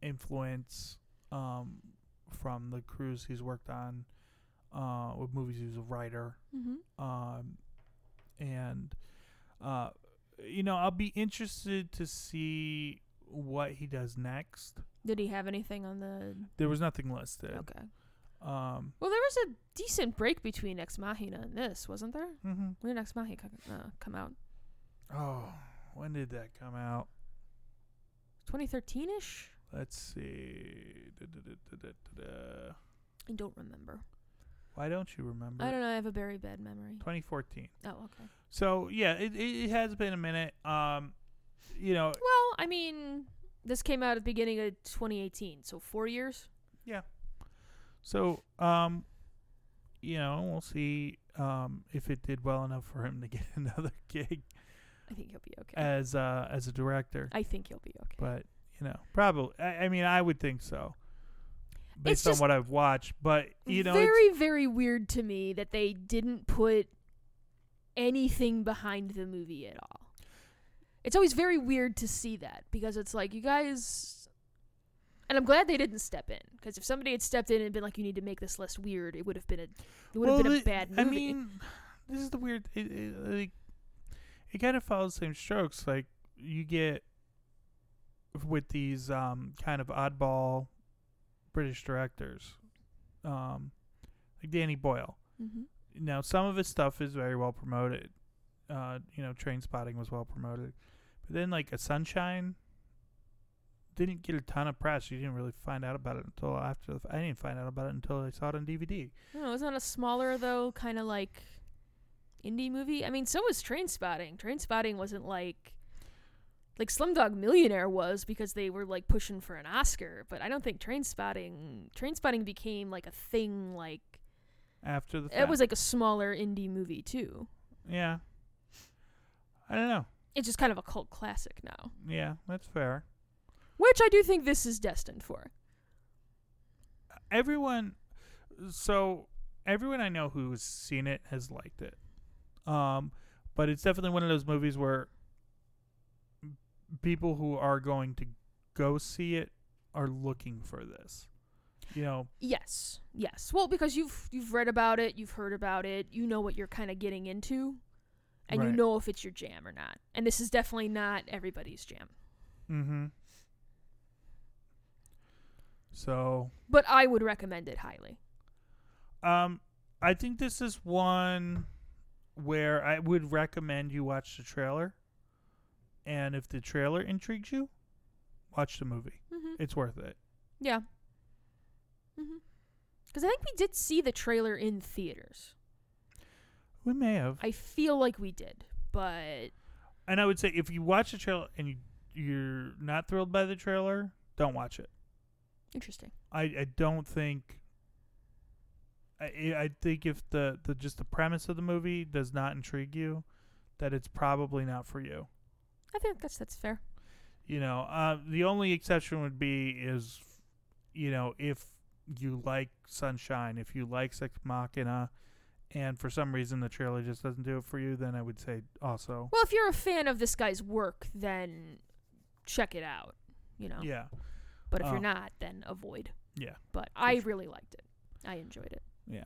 influence um, from the crews he's worked on uh, with movies. He was a writer, Mm-hmm. um, and uh, you know I'll be interested to see what he does next. did he have anything on the There was nothing listed. okay Um, well there was a decent break between ex machina and this wasn't there Mm-hmm. when did ex machina uh, come out Oh, when did that come out? 2013ish Let's see. Da, da, da, i don't remember Why don't you remember? i don't know i have a very bad memory 2014. oh okay So yeah, it, it it has been a minute. Um, you know, Well, I mean, this came out at the beginning of 2018, so four years. Yeah. So um, you know, we'll see um if it did well enough for him to get another gig I think he'll be okay. as uh as a director. I think he'll be okay. But you know, probably. I, I mean, I would think so, based on what I've watched. But you know, it's, very, very weird to me that they didn't put anything behind the movie at all. It's always very weird to see that because it's like you guys. And I'm glad they didn't step in because if somebody had stepped in and been like, "You need to make this less weird," it would have been a, it would have Well, been a bad movie. I mean, this is the weird. It, it, like, it kind of follows the same strokes. Like you get with these um kind of oddball British directors, um, like Danny Boyle. hmm Now, some of his stuff is very well promoted. Uh, you know, Trainspotting was well promoted, but then like a Sunshine didn't get a ton of press. You didn't really find out about it until after. The, f- I didn't find out about it until I saw it on DVD. No, wasn't a smaller though, kind of like indie movie. I mean, so was Trainspotting. Train Spotting wasn't like like Slumdog Millionaire was because they were like pushing for an Oscar, but I don't think Trainspotting Train Spotting became like a thing. Like After the fact. it was like a smaller indie movie too. Yeah. I don't know. It's just kind of a cult classic now, Yeah, that's fair. which I do think this is destined for. everyone so everyone I know who's seen it has liked it. Um but it's definitely one of those movies where people who are going to go see it are looking for this. You know, Yes, yes. Well, because you've you've read about it, you've heard about it, you know what you're kind of getting into, and you know if it's your jam or not. And this is definitely not everybody's jam. mm-hmm. So, But I would recommend it highly. um I think this is one where I would recommend you watch the trailer. And if the trailer intrigues you, watch the movie. Mm-hmm. It's worth it. Yeah. Mm-hmm. Because I think we did see the trailer in theaters. We may have. I feel like we did, but And I would say if you watch the trailer and you you're not thrilled by the trailer, don't watch it. interesting. I, I don't think I I think if the, the just the premise of the movie does not intrigue you, that it's probably not for you. I think that's that's fair. You know, uh, the only exception would be is, you know, if you like Sunshine, if you like Ex Machina, and for some reason the trailer just doesn't do it for you, then I would say also, Well, if you're a fan of this guy's work, then check it out. You know. yeah, But if Uh, you're not, then avoid. yeah, But I sure. really liked it. I enjoyed it. yeah.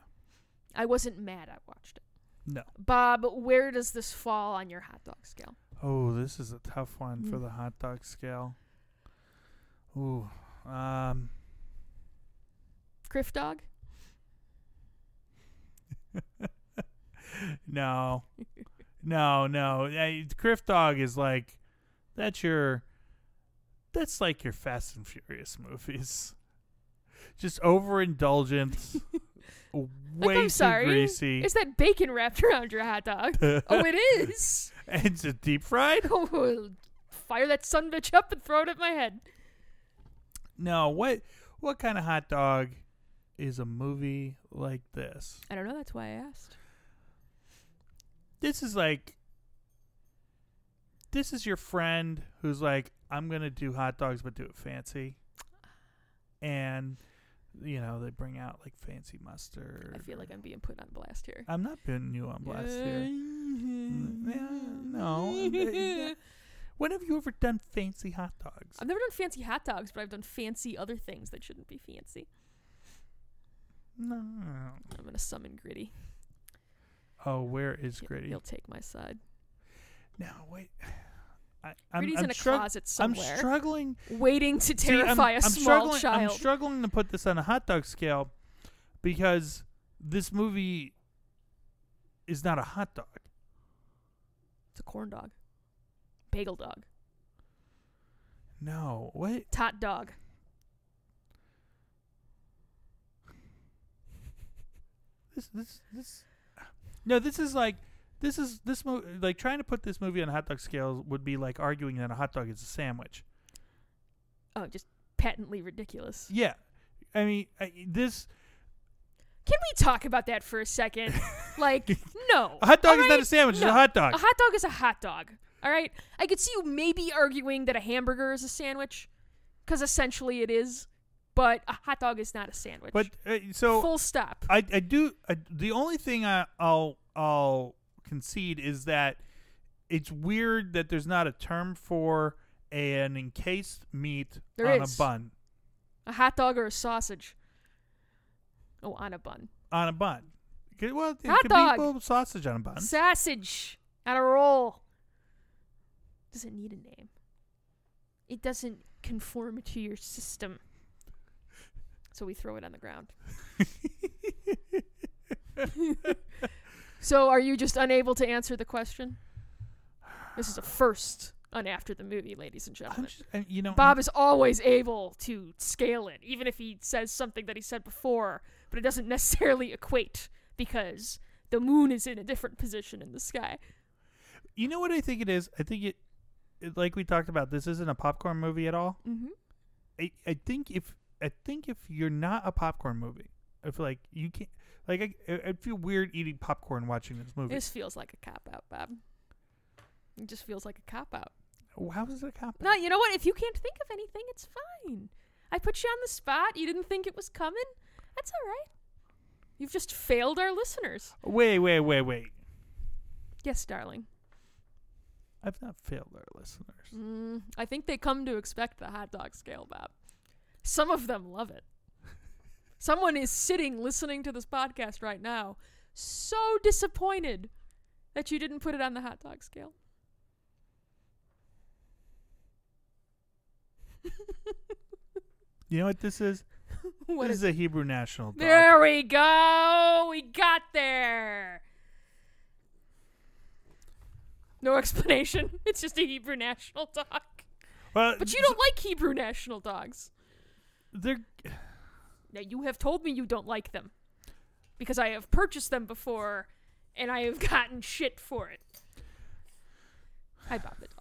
I wasn't mad I watched it. No. Bob, where does this fall on your hot dog scale? Oh, this is a tough one for Mm. the hot dog scale. Ooh, um, Crif dog? no, no, no. Uh, Crif Dog is like that's your that's like your Fast and Furious movies. Just overindulgent, way I'm too sorry. greasy. Is that bacon wrapped around your hot dog? oh, it is. and it's a deep fried. Oh, fire that son bitch up and throw it at my head. No, what what kind of hot dog is a movie like this? I don't know. That's why I asked. this is like this is your friend who's like i'm gonna do hot dogs but do it fancy and you know they bring out like fancy mustard I feel like I'm being put on blast here. i'm not putting you on blast here yeah, mm, no. when have you ever done fancy hot dogs I've never done fancy hot dogs, but I've done fancy other things that shouldn't be fancy. no I'm gonna summon Gritty. oh where is gritty He'll take my side. no wait I, I'm, Gritty's I'm in a strugg- closet I'm struggling waiting to See, I'm- terrify a I'm small struggling, child. I'm struggling to put this on a hot dog scale because this movie is not a hot dog. it's a corn dog, bagel dog, No, what? tot dog. This this this. No, this is like this is this mo- like trying to put this movie on a hot dog scale would be like arguing that a hot dog is a sandwich. Oh, just patently ridiculous. Yeah, I mean I, this Can we talk about that for a second? like, no. a hot dog All is not a right? sandwich; it's a hot dog. A hot dog is a hot dog. All right. I could see you maybe arguing that a hamburger is a sandwich, because essentially it is. But a hot dog is not a sandwich. but uh, so full stop. I, I do I, the only thing I, I'll I'll concede is that it's weird that there's not a term for an encased meat There on is. a bun A hot dog or a sausage. Oh, on a bun. on a bun. Well, it Hot could dog. be well, sausage on a bun. Sausage on a roll. Does it need a name? It doesn't conform to your system. So we throw it on the ground. So are you just unable to answer the question? This is a first on after the movie, ladies and gentlemen. just, I- you know, Bob is always able to scale it, even if he says something that he said before, but it doesn't necessarily equate because the moon is in a different position in the sky. you know what I think it is. I think it, it, like we talked about. This isn't a popcorn movie at all. Mm-hmm. I, I think if I think if you're not a popcorn movie, if like you can't like I I I'd feel weird eating popcorn watching this movie. This feels like a cop out, Bob. It just feels like a cop out. How is it a cop? No, you know what? If you can't think of anything, it's fine. I put you on the spot. You didn't think it was coming. That's all right. You've just failed our listeners. Wait, wait, wait, wait. Yes, darling. I've not failed our listeners. Mm, I think they come to expect the hot dog scale, Bob. Some of them love it. Someone is sitting listening to this podcast right now, so disappointed that you didn't put it on the hot dog scale. You know what this is? What this is is a Hebrew national dog. There we go. We got there. No explanation. It's just a Hebrew national dog. Well, But you don't like Hebrew national dogs. They're Now, you have told me you don't like them. Because I have purchased them before and I have gotten shit for it. Hi, Bob the dog.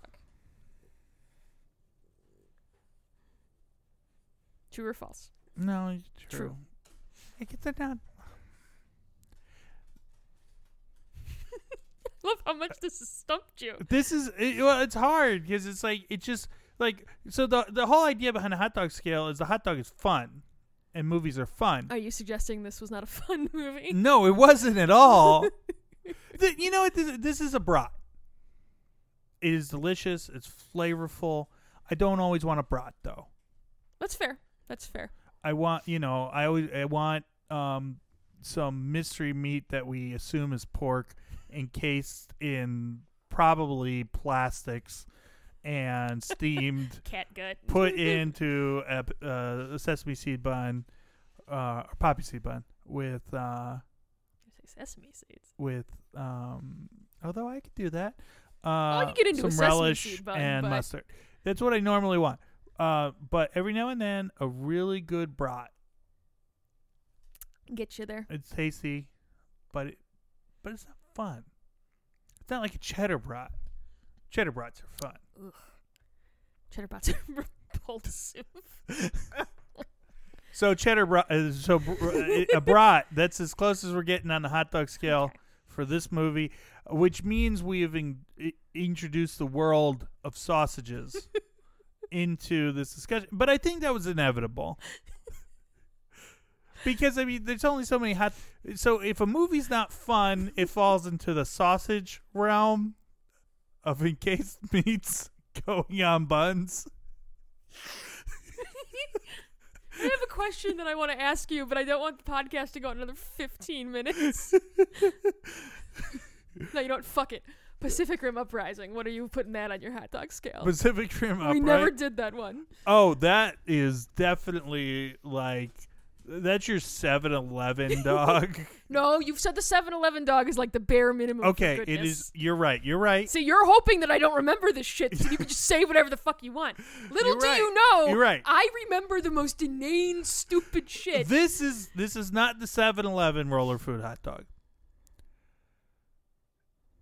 True or false? no true. True. I guess they're not. Love how much this has stumped you. This is it, well, it's hard because it's like it just like so the the whole idea behind a hot dog scale is the hot dog is fun, and movies are fun. Are you suggesting this was not a fun movie? No, it wasn't at all. The- you know what? This, this is a brat. It is delicious. It's flavorful. I don't always want a brat though. That's fair. That's fair. I want you know I always I want um some mystery meat that we assume is pork encased in probably plastics and steamed Cat gut. put into a, uh, a sesame seed bun uh or poppy seed bun with uh sesame seeds. with um although I could do that uh Well, you get into some a relish bun, and mustard that's what I normally want uh but every now and then a really good brat Get you there. It's tasty, but it, but it's not fun. It's not like a cheddar brat. Cheddar brats are fun. Cheddar bots are repulsive. So cheddar brat, uh, so br- uh, a brat. That's as close as we're getting on the hot dog scale Okay. for this movie, which means we have in, introduced the world of sausages into this discussion. But I think that was inevitable. Because I mean, there's only so many hot. So if a movie's not fun, it falls into the sausage realm of encased meats going on buns. I have a question that I want to ask you, but I don't want the podcast to go another 15 minutes. no, you don't. Fuck it. Pacific Rim Uprising. What are you putting that on your hot dog scale? Pacific Rim we Upright. never did that one. Oh, that is definitely like that's your 7-Eleven dog. No, you've said the 7-Eleven dog is like the bare minimum. okay, it is. You're right. You're right. So you're hoping that I don't remember this shit, so you can just say whatever the fuck you want. Little You're do right. you know, You're right. I remember the most inane, stupid shit. This is this is not the 7-Eleven roller food hot dog.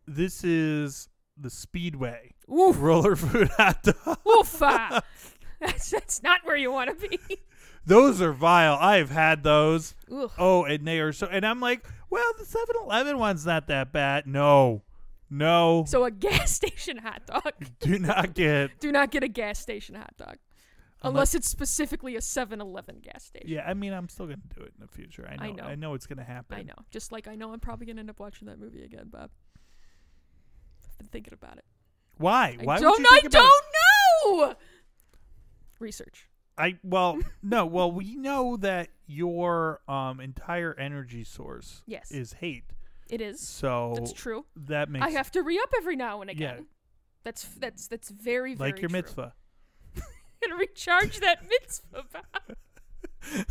This is the Speedway Oof, roller food hot dog. oof. ah. That's that's not where you want to be. Those are vile. I have had those. Ugh. Oh, and they are so. And I'm like, well, the 7-Eleven one's not that bad. No, no, So a gas station hot dog. do not get. Do not get a gas station hot dog. Unless it's specifically a 7-Eleven gas station. Yeah, I mean, I'm still gonna do it in the future. I know. I I know. know, it's gonna happen. I know. Just like I know I'm probably going to end up watching that movie again, Bob. I've been thinking about it. Why? I Why don't, would you I think about don't know! Research. I well, no. Well, we know that your um entire energy source Yes. is hate. It is. So That's true. that makes I have to re up every now and again. Yeah. That's that's that's very very like your true. mitzvah. Gonna recharge that mitzvah. Bob.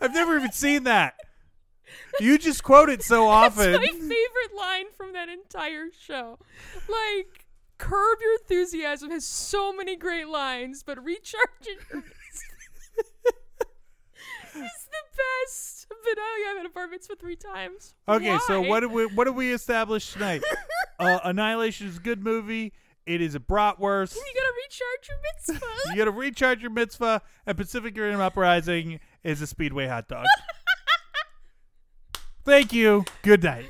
I've never even seen that. You just quote it so often. That's my favorite line from that entire show. Like, Curb Your Enthusiasm has so many great lines, but Recharge Your is the best. But oh yeah, I've had a bar mitzvah three times. Okay, so what do we what do we establish tonight? uh, Annihilation is a good movie. It is a bratwurst. You gotta recharge your mitzvah. You got to recharge your mitzvah, and Pacific Rim Uprising is a Speedway hot dog. Thank you. Good night.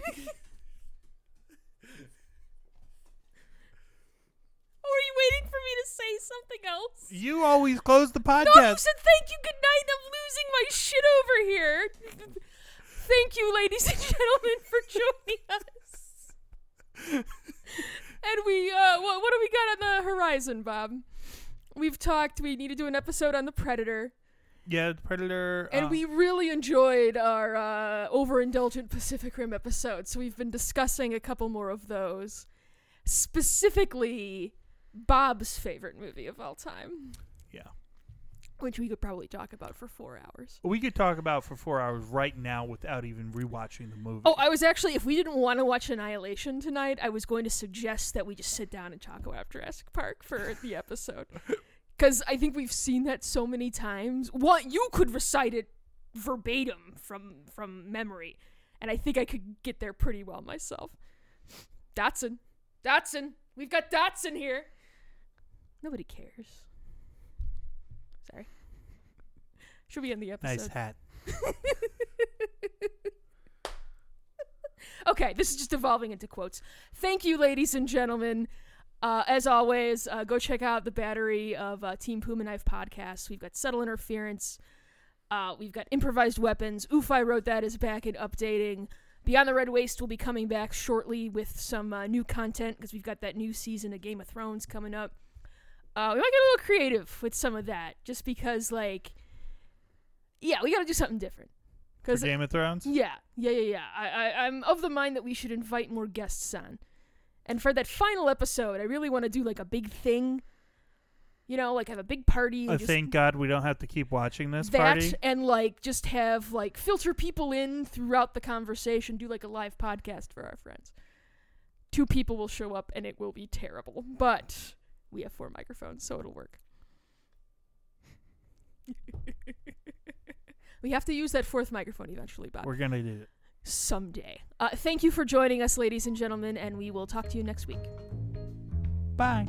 Or are you waiting for me to say something else? You always close the No, you podcast. said thank you, good night. I'm losing my shit over here. Thank you, ladies and gentlemen, for joining us. and we, uh, what, what do we got on the horizon, Bob? We've talked. We need to do an episode on the Predator. Yeah, the Predator. And uh, we really enjoyed our uh, overindulgent Pacific Rim episode, so we've been discussing a couple more of those. Specifically, Bob's favorite movie of all time. Yeah. Which we could probably talk about for four hours. we could talk about for four hours right now without even rewatching the movie. Oh, I was actually, if we didn't want to watch Annihilation tonight, I was going to suggest that we just sit down and talk about Jurassic Park for the episode. Because I think we've seen that so many times. What you could recite it verbatim from from memory, and I think I could get there pretty well myself. Dodgson, Dodgson, we've got Dodgson here. Nobody cares. Sorry. Should be in the episode. nice hat. Okay, this is just evolving into quotes. Thank you, ladies and gentlemen. Uh, as always, uh, go check out the battery of uh, Team Puma Knife podcasts. We've got Subtle Interference. Uh, we've got Improvised Weapons. Oof, I wrote that is back and updating. Beyond the Red Waste will be coming back shortly with some uh, new content because we've got that new season of Game of Thrones coming up. Uh, we might get a little creative with some of that just because, like, yeah, we got to do something different. Because Game of Thrones. yeah, yeah, yeah, yeah. I, I, I'm of the mind that we should invite more guests on. And for that final episode, I really want to do like a big thing. You know, like have a big party. And Uh, just thank God we don't have to keep watching this that party. and like just have like filter people in throughout the conversation, do like a live podcast for our friends. Two people will show up and it will be terrible, but we have four microphones, so it'll work. we have to use that fourth microphone eventually, Bob. We're gonna do it. someday. Uh, thank you for joining us, ladies and gentlemen, and we will talk to you next week. Bye.